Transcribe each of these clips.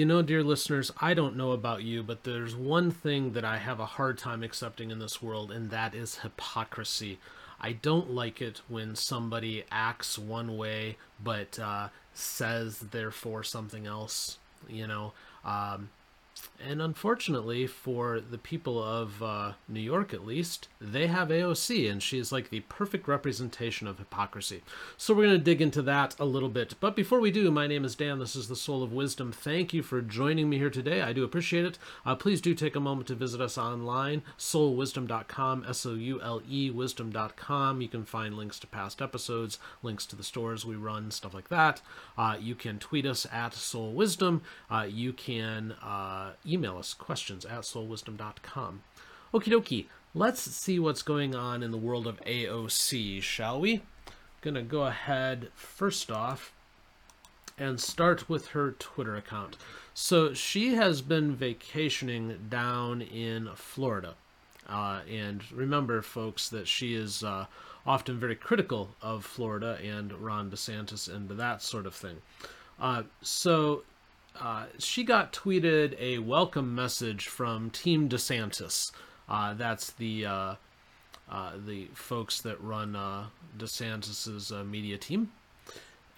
You know, dear listeners, I don't know about you, but there's one thing that I have a hard time accepting in this world, and that is hypocrisy. I don't like it when somebody acts one way but uh, says therefore something else. You know, um, and unfortunately for the people of uh, New York, at least, they have AOC, and she is like the perfect representation of hypocrisy. So we're going to dig into that a little bit. But before we do, my name is Dan. This is the Soul of Wisdom. Thank you for joining me here today. I do appreciate it. Uh, please do take a moment to visit us online, soulwisdom.com, S O U L E wisdom.com. You can find links to past episodes, links to the stores we run, stuff like that. Uh, you can tweet us at Soul Wisdom. Uh, you can uh, email us questions at soulwisdom.com. Okie dokie, let's see what's going on in the world of AOC, shall we? Gonna go ahead first off and start with her Twitter account. So she has been vacationing down in Florida. Uh, and remember, folks, that she is uh, often very critical of Florida and Ron DeSantis and that sort of thing. Uh, so uh, she got tweeted a welcome message from Team DeSantis. Uh, that's the uh, uh the folks that run uh, DeSantis's uh, media team,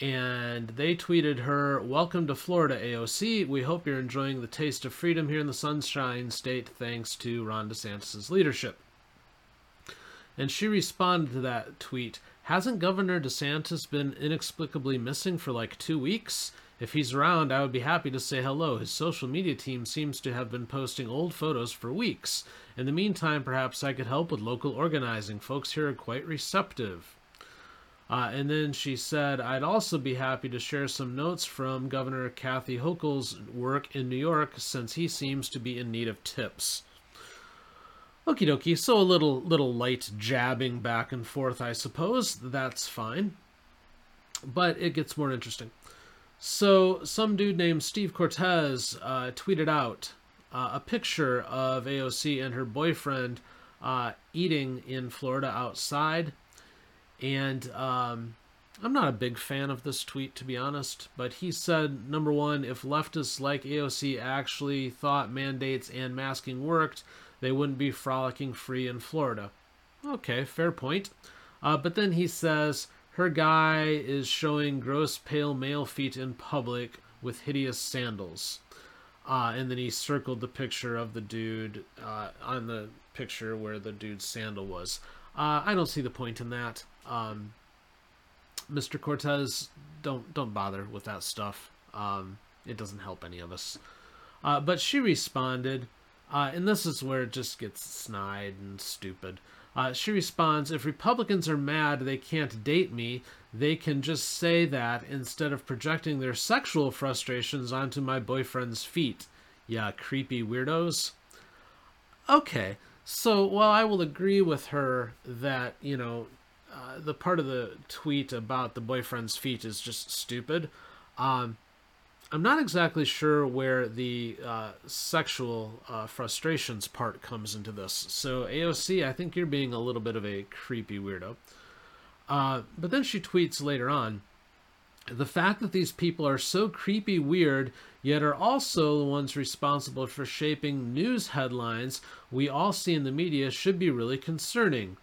and they tweeted her, "Welcome to Florida, AOC. We hope you're enjoying the taste of freedom here in the Sunshine State, thanks to Ron DeSantis's leadership." And she responded to that tweet. Hasn't Governor DeSantis been inexplicably missing for like two weeks? If he's around, I would be happy to say hello. His social media team seems to have been posting old photos for weeks. In the meantime, perhaps I could help with local organizing. Folks here are quite receptive. Uh, and then she said, I'd also be happy to share some notes from Governor Kathy Hochul's work in New York since he seems to be in need of tips. Okie dokie, so a little little light jabbing back and forth, I suppose. That's fine. But it gets more interesting. So, some dude named Steve Cortes uh, tweeted out uh, a picture of AOC and her boyfriend uh, eating in Florida outside. And um, I'm not a big fan of this tweet, to be honest, but he said number one, if leftists like AOC actually thought mandates and masking worked, they wouldn't be frolicking free in Florida. Okay, fair point. Uh, but then he says, her guy is showing gross pale male feet in public with hideous sandals. Uh, and then he circled the picture of the dude uh, on the picture where the dude's sandal was. Uh, I don't see the point in that. Um, Mr. Cortes, don't don't bother with that stuff. Um, it doesn't help any of us. Uh, but she responded, uh, and this is where it just gets snide and stupid. Uh, she responds, If Republicans are mad they can't date me, they can just say that instead of projecting their sexual frustrations onto my boyfriend's feet. Yeah, creepy weirdos. Okay, so while I will agree with her that, you know, uh, the part of the tweet about the boyfriend's feet is just stupid, um, I'm not exactly sure where the uh, sexual uh, frustrations part comes into this. So, AOC, I think you're being a little bit of a creepy weirdo. Uh, but then she tweets later on the fact that these people are so creepy weird, yet are also the ones responsible for shaping news headlines we all see in the media, should be really concerning.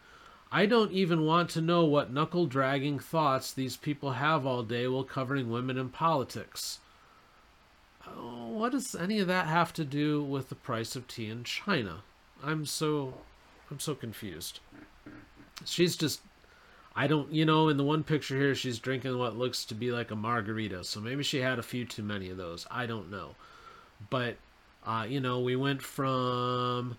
I don't even want to know what knuckle dragging thoughts these people have all day while covering women in politics what does any of that have to do with the price of tea in China? I'm so I'm so confused. She's just I don't you know in the one picture here she's drinking what looks to be like a margarita. So maybe she had a few too many of those. I don't know. But uh, you know, we went from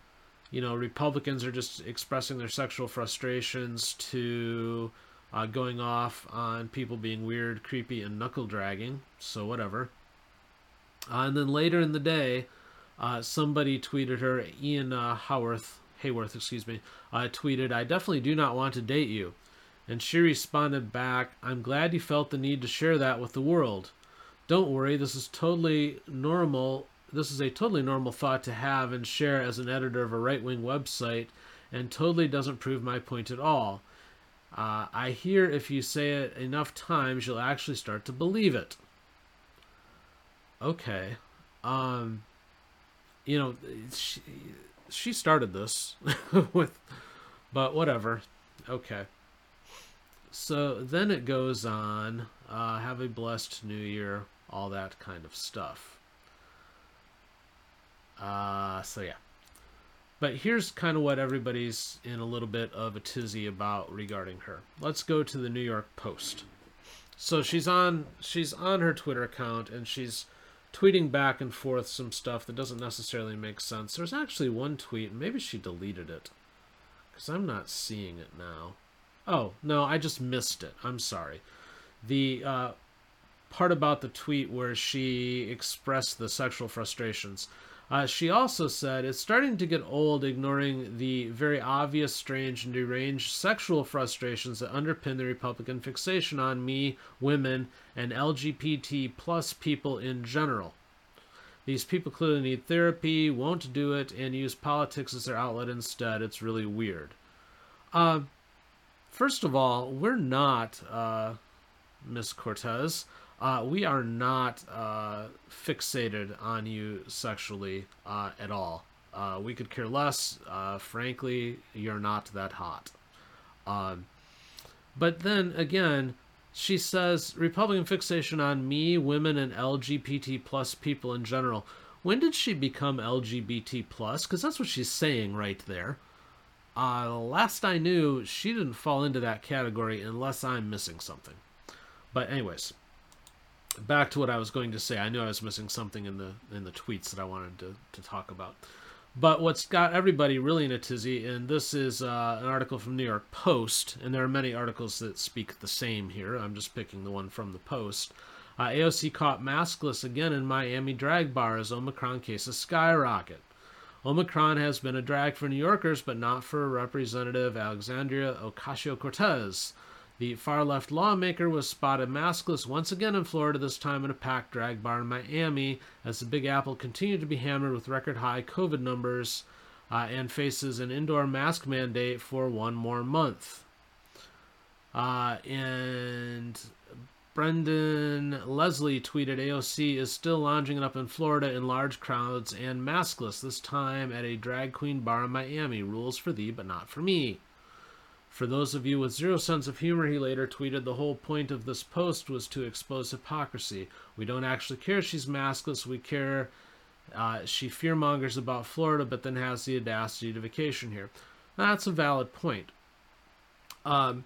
you know, Republicans are just expressing their sexual frustrations to uh, going off on people being weird, creepy, and knuckle dragging. So whatever. Uh, and then later in the day, uh, somebody tweeted her, Ian uh, Howarth, Hayworth, excuse me, uh, tweeted, I definitely do not want to date you. And she responded back, I'm glad you felt the need to share that with the world. Don't worry, this is totally normal. This is a totally normal thought to have and share as an editor of a right wing website, and totally doesn't prove my point at all. Uh, I hear if you say it enough times, you'll actually start to believe it okay. Um, you know, she, she started this with, but whatever. Okay. So then it goes on. Uh, have a blessed new year, all that kind of stuff. Uh, so yeah. But here's kind of what everybody's in a little bit of a tizzy about regarding her. Let's go to the New York Post. So she's on she's on her Twitter account and she's tweeting back and forth some stuff that doesn't necessarily make sense. There's actually one tweet, maybe she deleted it cuz I'm not seeing it now. Oh, no, I just missed it. I'm sorry. The uh, part about the tweet where she expressed the sexual frustrations. Uh, she also said, It's starting to get old ignoring the very obvious, strange, and deranged sexual frustrations that underpin the Republican fixation on me, women, and LGBT plus people in general. These people clearly need therapy, won't do it, and use politics as their outlet instead. It's really weird. Uh, first of all, we're not, uh, Miss Cortez. Uh, we are not uh, fixated on you sexually uh, at all. Uh, we could care less. Uh, frankly, you're not that hot. Um, but then again, she says Republican fixation on me, women, and LGBT plus people in general. When did she become LGBT plus? Because that's what she's saying right there. Uh, last I knew, she didn't fall into that category unless I'm missing something. But anyways, back to what I was going to say. I knew I was missing something in the in the tweets that I wanted to, to talk about. But what's got everybody really in a tizzy, and this is uh, an article from New York Post, and there are many articles that speak the same here. I'm just picking the one from the Post. Uh, AOC caught maskless again in Miami drag bar as Omicron cases skyrocket. Omicron has been a drag for New Yorkers, but not for Representative Alexandria Ocasio Cortez. The far left lawmaker was spotted maskless once again in Florida, this time in a packed drag bar in Miami, as the Big Apple continued to be hammered with record high COVID numbers uh, and faces an indoor mask mandate for one more month. Uh, and Brendon Leslie tweeted AOC is still lounging it up in Florida in large crowds and maskless, this time at a drag queen bar in Miami. Rules for thee, but not for me. For those of you with zero sense of humor, he later tweeted, the whole point of this post was to expose hypocrisy. We don't actually care she's maskless. We care uh, she fearmongers about Florida, but then has the audacity to vacation here. That's a valid point. Um,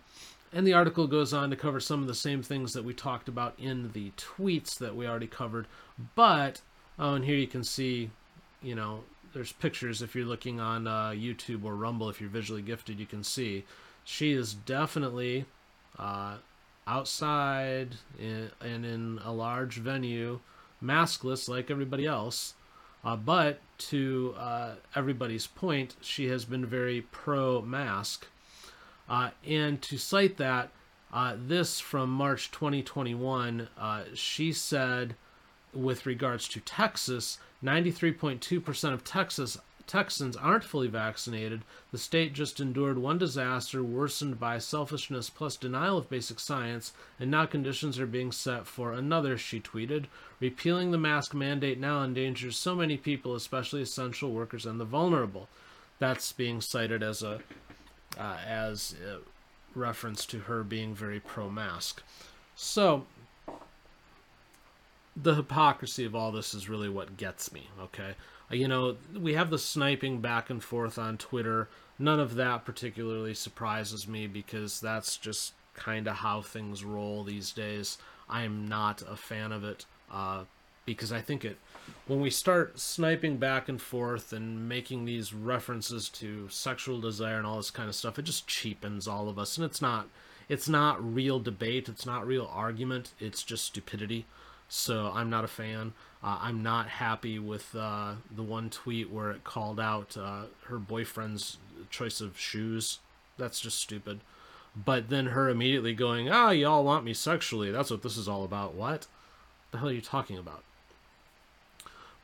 and the article goes on to cover some of the same things that we talked about in the tweets that we already covered. But, oh, and here you can see, you know, there's pictures if you're looking on uh, YouTube or Rumble. If you're visually gifted, you can see she is definitely uh, outside in, and in a large venue, maskless like everybody else. Uh, but to uh, everybody's point, she has been very pro mask. Uh, and to cite that, uh, this from March 2021, uh, she said, with regards to Texas, 93.2% of Texas Texans aren't fully vaccinated. The state just endured one disaster worsened by selfishness plus denial of basic science, and now conditions are being set for another, she tweeted. Repealing the mask mandate now endangers so many people, especially essential workers and the vulnerable. That's being cited as a uh, as a reference to her being very pro mask. So the hypocrisy of all this is really what gets me, okay? You know, we have the sniping back and forth on Twitter. None of that particularly surprises me because that's just kind of how things roll these days. I am not a fan of it uh, because I think it, when we start sniping back and forth and making these references to sexual desire and all this kind of stuff, it just cheapens all of us. And it's not, it's not real debate. It's not real argument. It's just stupidity. So I'm not a fan. Uh, I'm not happy with uh, the one tweet where it called out uh, her boyfriend's choice of shoes. That's just stupid. But then her immediately going, "Ah, oh, y'all want me sexually. That's what this is all about." What the hell are you talking about?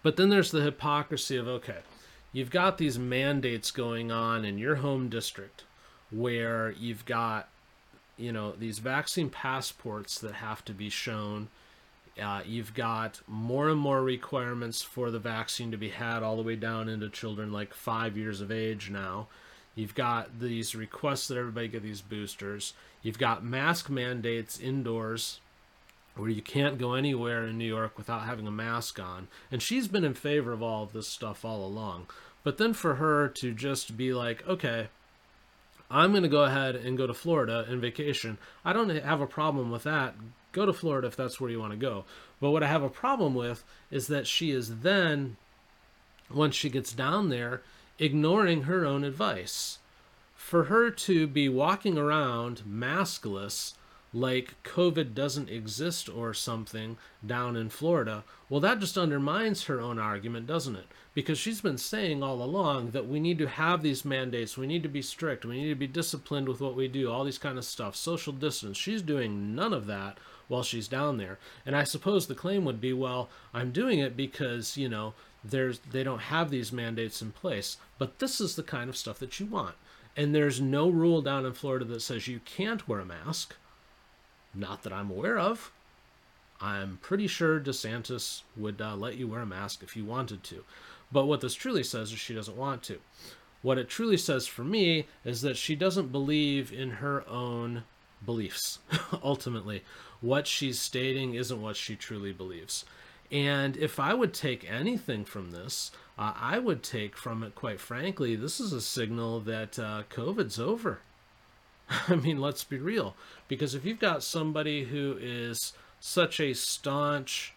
But then there's the hypocrisy of okay, you've got these mandates going on in your home district where you've got you know these vaccine passports that have to be shown Uh, you've got more and more requirements for the vaccine to be had all the way down into children like five years of age now. You've got these requests that everybody get these boosters. You've got mask mandates indoors where you can't go anywhere in New York without having a mask on. And she's been in favor of all of this stuff all along. But then for her to just be like, okay, I'm going to go ahead and go to Florida and vacation. I don't have a problem with that. Go to Florida if that's where you want to go. But what I have a problem with is that she is then, once she gets down there, ignoring her own advice. For her to be walking around maskless like COVID doesn't exist or something down in Florida, well, that just undermines her own argument, doesn't it? Because she's been saying all along that we need to have these mandates, we need to be strict, we need to be disciplined with what we do, all these kind of stuff, social distance. She's doing none of that while she's down there. And I suppose the claim would be, well, I'm doing it because, you know, there's they don't have these mandates in place. But this is the kind of stuff that you want. And there's no rule down in Florida that says you can't wear a mask not that I'm aware of. I'm pretty sure DeSantis would uh, let you wear a mask if you wanted to. But what this truly says is she doesn't want to. What it truly says for me is that she doesn't believe in her own beliefs, ultimately. What she's stating isn't what she truly believes. And if I would take anything from this, uh, I would take from it, quite frankly, this is a signal that uh, COVID's over. I mean, let's be real. Because if you've got somebody who is such a staunch,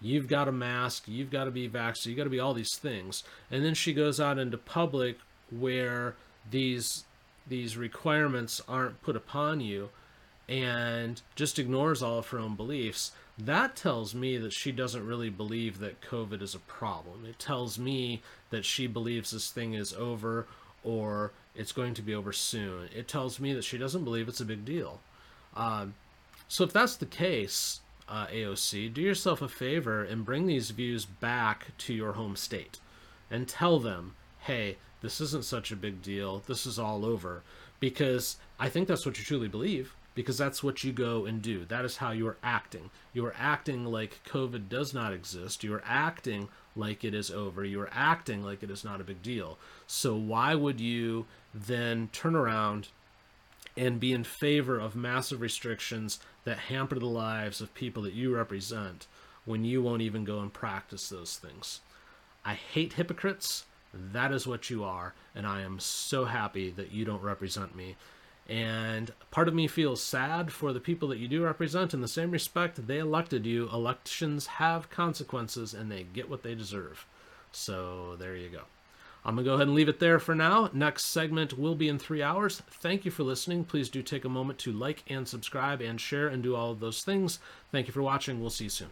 you've got a mask, you've got to be vaccinated, you've got to be all these things, and then she goes out into public where these these requirements aren't put upon you and just ignores all of her own beliefs, that tells me that she doesn't really believe that COVID is a problem. It tells me that she believes this thing is over or it's going to be over soon. It tells me that she doesn't believe it's a big deal. Um, so if that's the case, uh, AOC, do yourself a favor and bring these views back to your home state and tell them, hey, this isn't such a big deal. This is all over. Because I think that's what you truly believe, because that's what you go and do. That is how you are acting. You are acting like COVID does not exist. You are acting like it is over. You are acting like it is not a big deal. So why would you then turn around and be in favor of massive restrictions that hamper the lives of people that you represent when you won't even go and practice those things? I hate hypocrites. That is what you are, and I am so happy that you don't represent me. And part of me feels sad for the people that you do represent. In the same respect, they elected you. Elections have consequences and they get what they deserve. So there you go. I'm going to go ahead and leave it there for now. Next segment will be in three hours. Thank you for listening. Please do take a moment to like and subscribe and share and do all of those things. Thank you for watching. We'll see you soon.